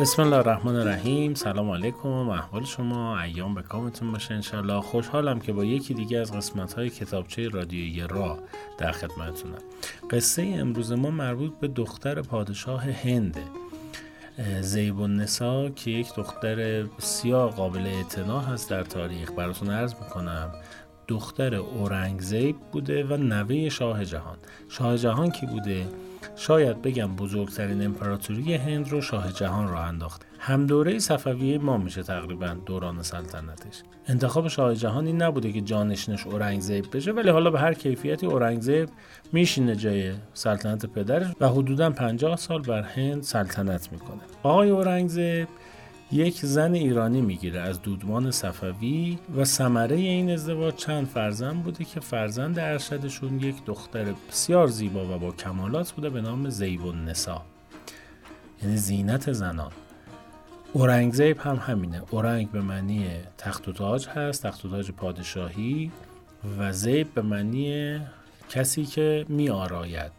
بسم الله الرحمن الرحیم. سلام علیکم. و احوال شما ایام به کامتون باشه انشالله خوشحالم که با یکی دیگه از قسمت های کتابچه رادیویی را در خدمتتونم. قصه امروز ما مربوط به دختر پادشاه هنده زیب نسا که یک دختر بسیار قابل اعتنا هست در تاریخ. براتون عرض می‌کنم دختر اورنگزیب بوده و نوه شاه جهان. شاه جهان کی بوده؟ شاید بگم بزرگترین امپراتوری هند رو شاه جهان را انداخت. هم دوره صفویه ما میشه تقریبا دوران سلطنتش. انتخاب شاه جهان این نبوده که جانشینش اورنگزیب بشه ولی حالا به هر کیفیتی اورنگزیب میشینه جای سلطنت پدرش و حدودا 50 سال بر هند سلطنت می‌کنه. آقای اورنگزیب یک زن ایرانی می‌گیره از دودمان صفوی و ثمره این ازدواج چند فرزند بوده که فرزند ارشدشون یک دختر بسیار زیبا و با کمالات بوده به نام زیب یعنی زینت زنان. اورنگزیب هم همینه. اورنگ به معنی تخت و تاج هست تخت و تاج پادشاهی و زیب به معنی کسی که می آراید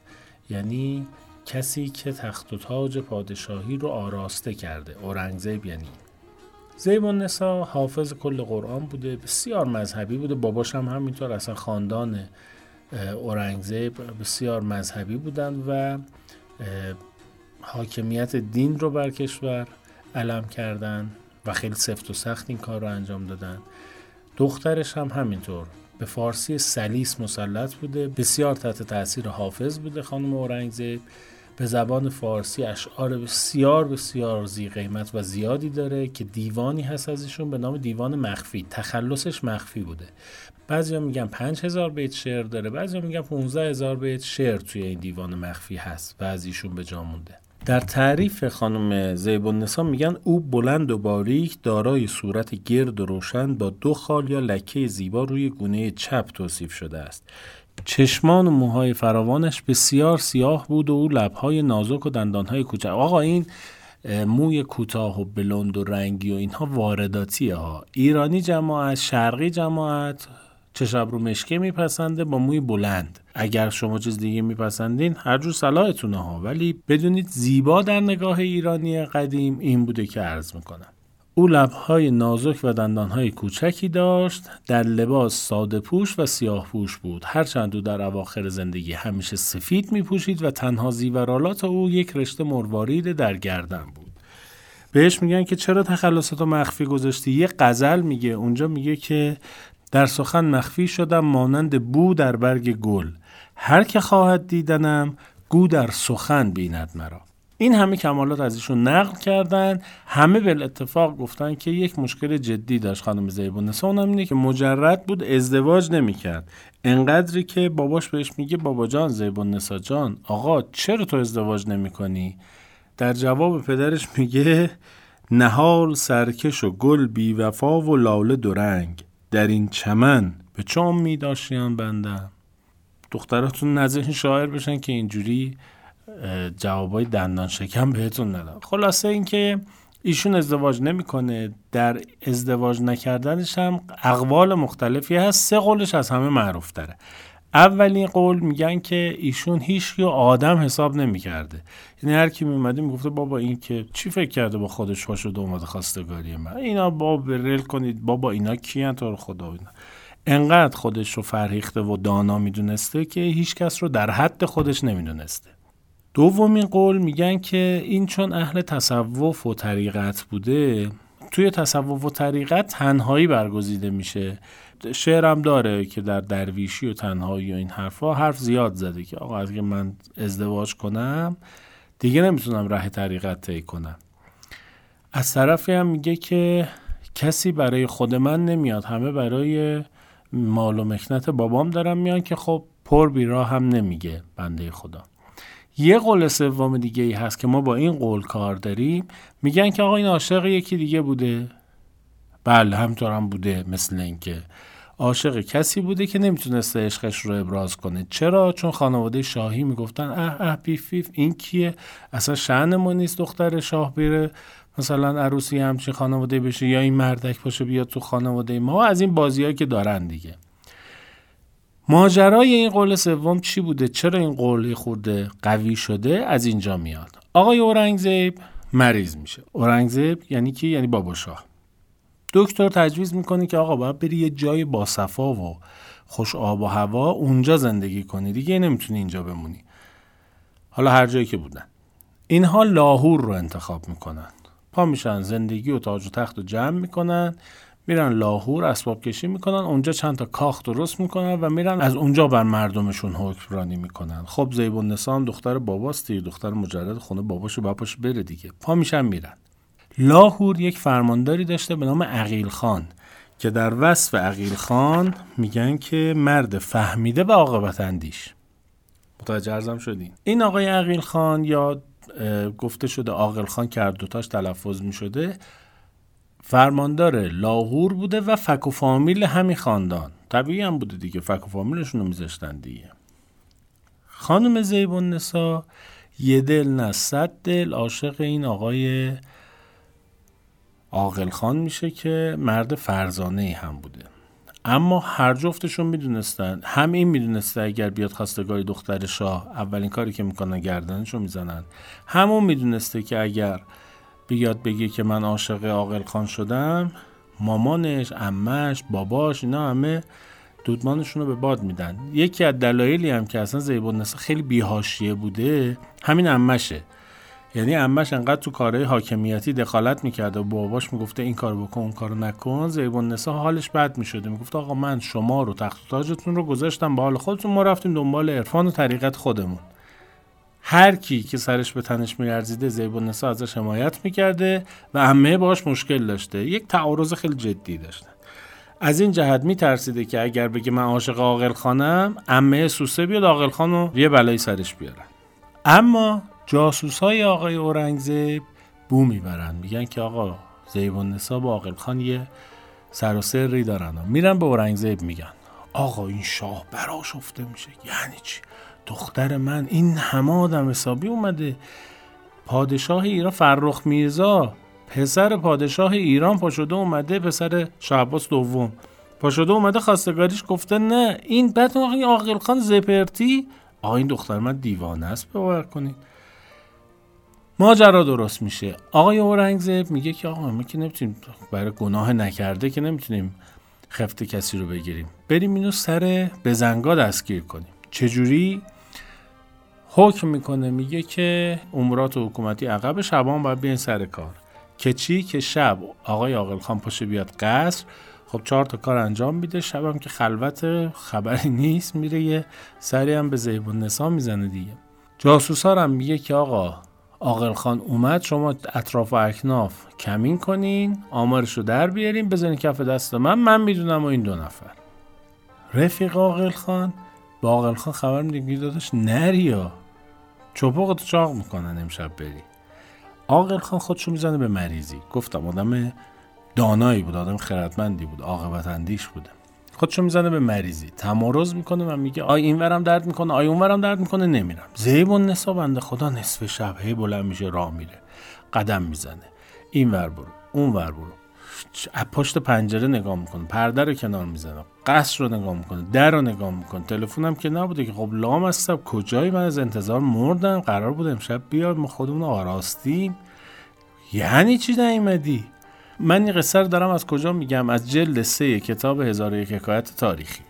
یعنی کسی که تخت و تاج پادشاهی رو آراسته کرده اورنگزیب یعنی. زیب نسا حافظ کل قرآن بوده بسیار مذهبی بوده. باباش هم همینطور اصلا خاندان اورنگزیب بسیار مذهبی بودن و حاکمیت دین رو بر کشور علم کردن و خیلی سفت و سخت این کار رو انجام دادن دخترش هم همینطور. به فارسی سلیس مسلط بوده بسیار تحت تاثیر حافظ بوده خانم اورنگزیب به زبان فارسی اشعار بسیار بسیار زی قیمت و زیادی داره که دیوانی هست ازشون به نام دیوان مخفی. تخلصش مخفی بوده. بعضیا میگن 5000 بیت شعر داره بعضیا میگن 15000 بیت شعر توی این دیوان مخفی هست. و از ایشون به جا مونده. در تعریف خانم زیب النسا میگن او بلند و باریک دارای صورت گرد و روشن با دو خال یا لکه زیبا روی گونه چپ توصیف شده است. چشمان و موهای فراوانش بسیار سیاه بود و او لبهای نازک و دندانهای کوچک. آقا این موی کوتاه و بلند و رنگی و اینها وارداتیه ها. ایرانی جماعت شرقی جماعت چشم رو مشکه میپسنده با موی بلند. اگر شما چیز دیگه میپسندین هر جور صلاحتونه ها. ولی بدونید زیبا در نگاه ایرانی قدیم این بوده که عرض می‌کنم. او لبهای نازک و دندانهای کوچکی داشت در لباس ساده پوش و سیاه پوش بود. هرچند او در اواخر زندگی همیشه سفید می پوشید و تنها زیورالات او یک رشته مروارید در گردن بود. بهش میگن که چرا تخلصاتو مخفی گذاشتی؟ یه غزل میگه. اونجا میگه که در سخن مخفی شدم مانند بو در برگ گل. هر که خواهد دیدنم گو در سخن بیند مرا. این همه کمالات از ایشون نقل کردن. همه به اتفاق گفتن که یک مشکل جدی داشت خانم زیبون. اونم اینه که مجرد بود ازدواج نمی‌کرد. انقدری که باباش بهش میگه بابا جان زیبون نسا جان آقا چرا تو ازدواج نمی‌کنی؟ در جواب پدرش میگه نهال سرکش و گل بی وفا و لاله درنگ در این چمن به چون می داشتیان بندم دختراتون نزدیک شاعر بشن که اینجوری جوابای دندان شکم بهتون ندم. خلاصه اینکه ایشون ازدواج نمی‌کنه در ازدواج نکردنش هم اقوال مختلفی هست. سه قولش از همه معروف داره اولین قول میگن که ایشون هیچ آدم حساب نمی‌کرده. یعنی هر کی میومده می‌گفته بابا این که چی فکر کرده با خودش ها شده اومده خواستگاری من؟ اینا بابا رل کنید. بابا اینا کیان تو رو خدا اینا؟ انقدر خودش رو فرهیخته و دانا می‌دونسته که هیچ کس رو در حد خودش نمی‌دونسته. دومین قول میگن که این چون اهل تصوف و طریقت بوده توی تصوف و طریقت تنهایی برگزیده میشه. شعرم داره که در درویشی و تنهایی و این حرفا حرف زیاد زده که آقا اگه من ازدواج کنم دیگه نمی‌تونم راه طریقت طی کنم. از طرفی هم میگه که کسی برای خود من نمیاد همه برای مال و مکنت بابام دارم میان که خب پر بیراه هم نمیگه بنده خدا. یه قول سوم دیگه ای هست که ما با این قول کار داریم. میگن که آقا این عاشق یکی دیگه بوده. بله همطور هم بوده مثل اینکه عاشق کسی بوده که نمی‌تونسته عشقش رو ابراز کنه. چرا؟ چون خانواده شاهی می‌گفتن اه اه بیفیف این کیه؟ اصلا شعن ما نیست دختر شاه بیره مثلا عروسی همچین خانواده بشه یا این مردک باشه بیاد تو خانواده ما. از این بازی که دارن دیگه. ماجرای این قول سوم چی بوده؟ چرا این قول خورده قوی شده؟ از اینجا میاد. آقای اورنگزیب مریض میشه. اورنگزیب یعنی کی؟ یعنی بابا شاه. دکتر تجویز می‌کنه که آقا باید بری یه جای باصفا و خوش آب و هوا اونجا زندگی کنی. دیگه نمی‌تونی اینجا بمونی. حالا هر جایی که بودن. اینها لاهور رو انتخاب می‌کنن. پا میشن زندگی و تاج و تخت رو جمع می‌کنن. میرن لاهور اسباب کشی می‌کنن اونجا چند تا کاخ درست می‌کنن و میرن از اونجا بر مردمشون حکمرانی می‌کنن. خب زیب النسان دختر باباست دختر مجرد خونه باباشو بپاش بره دیگه. پا میشن میرن. لاهور یک فرمانداری داشته به نام عقیل خان که در وصف عقیل خان میگن که مرد فهمیده و عاقبت اندیش. متوجه ارزم شدین؟ این آقای عقیل خان یا گفته شده عاقل خان که دوتاش تلفظ می شده فرماندار لاهور بوده و فک و فامیل همین خاندان. طبیعی هم بوده دیگه فک و فامیلشون رو میذاشتن دیگه. خانم زیبون نسا یه دل نه صد دل عاشق این آقای عاقل خان میشه که مرد فرزانه هم بوده. اما هر جفتشون می‌دونستن هم این می‌دونسته اگر بیاد خواستگاری دختر شاه اولین کاری که می‌کنن گردنشو می‌زنن. همون می‌دونسته که اگر بیاد بگه که من عاشق عاقل خان شدم مامانش امش باباش اینا همه دودمانشون رو به باد میدن. یکی از دلایلی هم که اصلا زیبون خیلی بیهاشیه بوده همین امشه یعنی امش انقدر تو کارهای حاکمیتی دخالت می‌کرده و باباش می‌گفته این کار بکن اون کارو نکن زیبون نسا حالش بد می‌شده. می‌گفت آقا من شما رو تخت تاجتون رو گذاشتم به حال خودتون ما رفتیم دنبال عرفان و طریقت خودمون. هر کی که سرش به تنش میارزیده زیبون نسا ازش حمایت می‌کرده و امه باش مشکل داشته. یک تعارض خیلی جدی داشتن از این جهت میترسیده که اگر بگه من عاشق عاقل خانم امه سوسه بیاد عاقل خان رو یه بلایی سرش بیارن اما جاسوس های آقای اورنگزیب بو می‌برن. میگن که آقا زیب نسا با عاقل خان یه سر و سری دارن. میرن به اورنگزیب میگن. آقا این شاه براش افته میشه. یعنی چی؟ دختر من این همه آدم حسابی اومده. پادشاه ایران فرخ میرزا پسر پادشاه ایران پاشده اومده پسر شعباس دوم. پاشده اومده خواستگاریش گفته نه این بعد این عاقل خان زپرتی؟ آقا این دختر من دیوانه است باور کنید. ماجرا درست میشه. آقای اورنگزیب میگه که آقا ما که نمی‌تونیم برای گناه نکرده که نمی‌تونیم خفت کسی رو بگیریم. بریم اینو سر بزنگا دستگیر کنیم. چجوری؟ حکم می‌کنه میگه که امورات و حکومتی عقب شبان باید بیاین سر کار. که چی؟ که شب آقای عاقل خان پاشه بیاد قصر خب چهار تا کار انجام میده شبم که خلوت خبری نیست میره یه سری هم به زیبون نسا می‌زنه دیگه. جاسوسا هم میگه که آقا آقل خان اومد شما اطراف و اکناف کمین کنین آمارش رو در بیارین بزنین کف دست من من می‌دونم و این دو نفر. رفیق آقل خان؟ با آقل خان خبر میده داداش نریا چپاقتو چاق می‌کنن امشب بری. آقل خان خودشو می‌زنه به مریضی. گفتم آدم دانایی بود آدم خردمندی بود عاقبت اندیش بوده. خودشو می‌زنه به مریضی. تمارز می‌کنه و میگه آی این ورم درد می‌کنه آی اون ورم درد می‌کنه نمیرم. زیب و نسا خدا نصف شب هی بلند میشه راه میره. قدم می‌زنه. این ور برو اون ور برو. پشت پنجره نگاه می‌کنه. پرده رو کنار می‌زنه قصر رو نگاه می‌کنه. در رو نگاه می‌کنه. تلفنم که نبوده که خب لام هستم کجایی من از انتظار مردم؟ قرار بود امشب بیاد ما خودمون آراستیم. یعنی چی نیومدی؟ من این قصه رو دارم از کجا میگم؟ از جلد سه کتاب هزار یک حکایت تاریخی.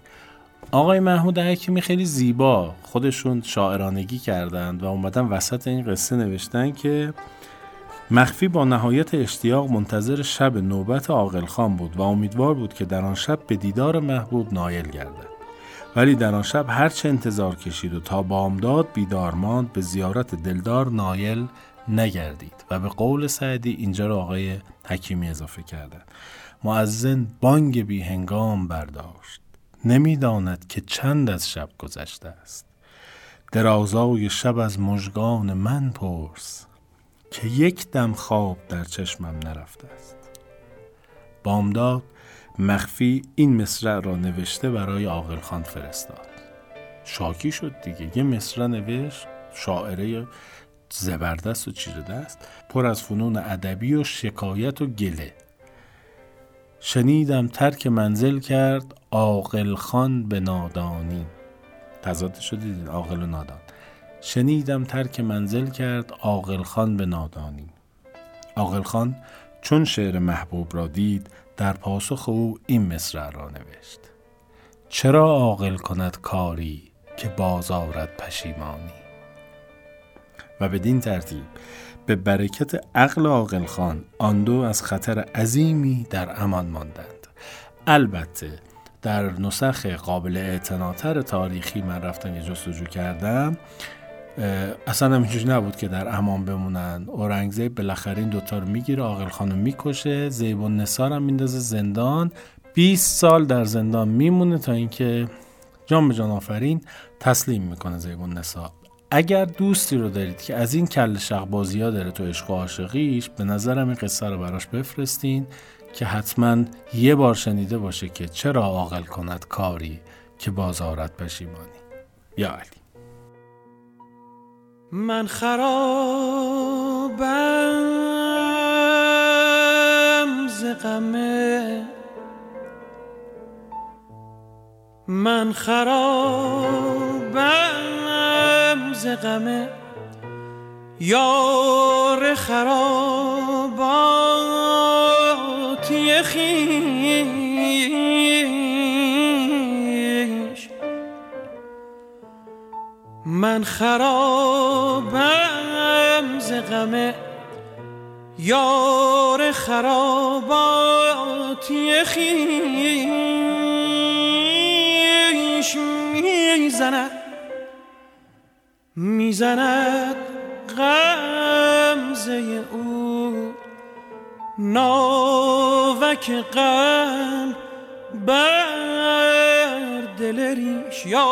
آقای محمود حکیمی خیلی زیبا خودشون شاعرانگی کردند و اومدن وسط این قصه نوشتن که مخفی با نهایت اشتیاق منتظر شب نوبت عاقل خان بود و امیدوار بود که در آن شب به دیدار محبوب نایل گردد. ولی در آن شب هرچه انتظار کشید و تا بامداد بیدار ماند به زیارت دلدار نایل نگردید و به قول سعدی اینجا رو آقای حکیمی اضافه کردن معزن بانگ بی هنگام برداشت. نمی‌داند که چند از شب گذشته است. درازای شب از مژگان من پرس. که یک دم خواب در چشمم نرفته است. بامداد مخفی این مصرع را نوشته برای عاقل خان فرستاد. شاکی شد دیگه. یه مصرع نوشت شاعره زبردست و چیره دست پر از فنون ادبی و شکایت و گله. شنیدم ترک منزل کرد عاقل خان به نادانی. تضاد شدید عاقل و نادان. شنیدم ترک منزل کرد عاقل خان به نادانی. عاقل خان چون شعر محبوب را دید در پاسخ او این مصرع را نوشت. چرا عاقل کند کاری که بازارد پشیمانی؟ و بدین ترتیب به برکت عقل عاقل خان آن دو از خطر عظیمی در امان ماندند. البته در نسخ قابل اعتناتر تاریخی من رفتم یه جستجو کردم اصلا اینجوری نبود که در امان بمونن. اورنگزیب بالاخره این دوتا رو می‌گیره عاقل خانو می‌کشه زیب و نسار هم میندازه زندان. 20 سال در زندان میمونه تا اینکه جان به جان آفرین تسلیم می‌کنه زیب و نسار اگر دوستی رو دارید که از این کل بازی ها داره تو عشق و عاشقیش به نظرم این قصه رو براش بفرستین که حتما یه بار شنیده باشه که چرا عاقل کند کاری که بازارت پشیمانی. یا علی. من خرابم ز غمه. من خرابم ز غمه. یار خراباتی خیش من خرابم ز غمه یار خراباتی خیش می‌زند می‌زند غمزه او. ناوک غم بر دل ریش یا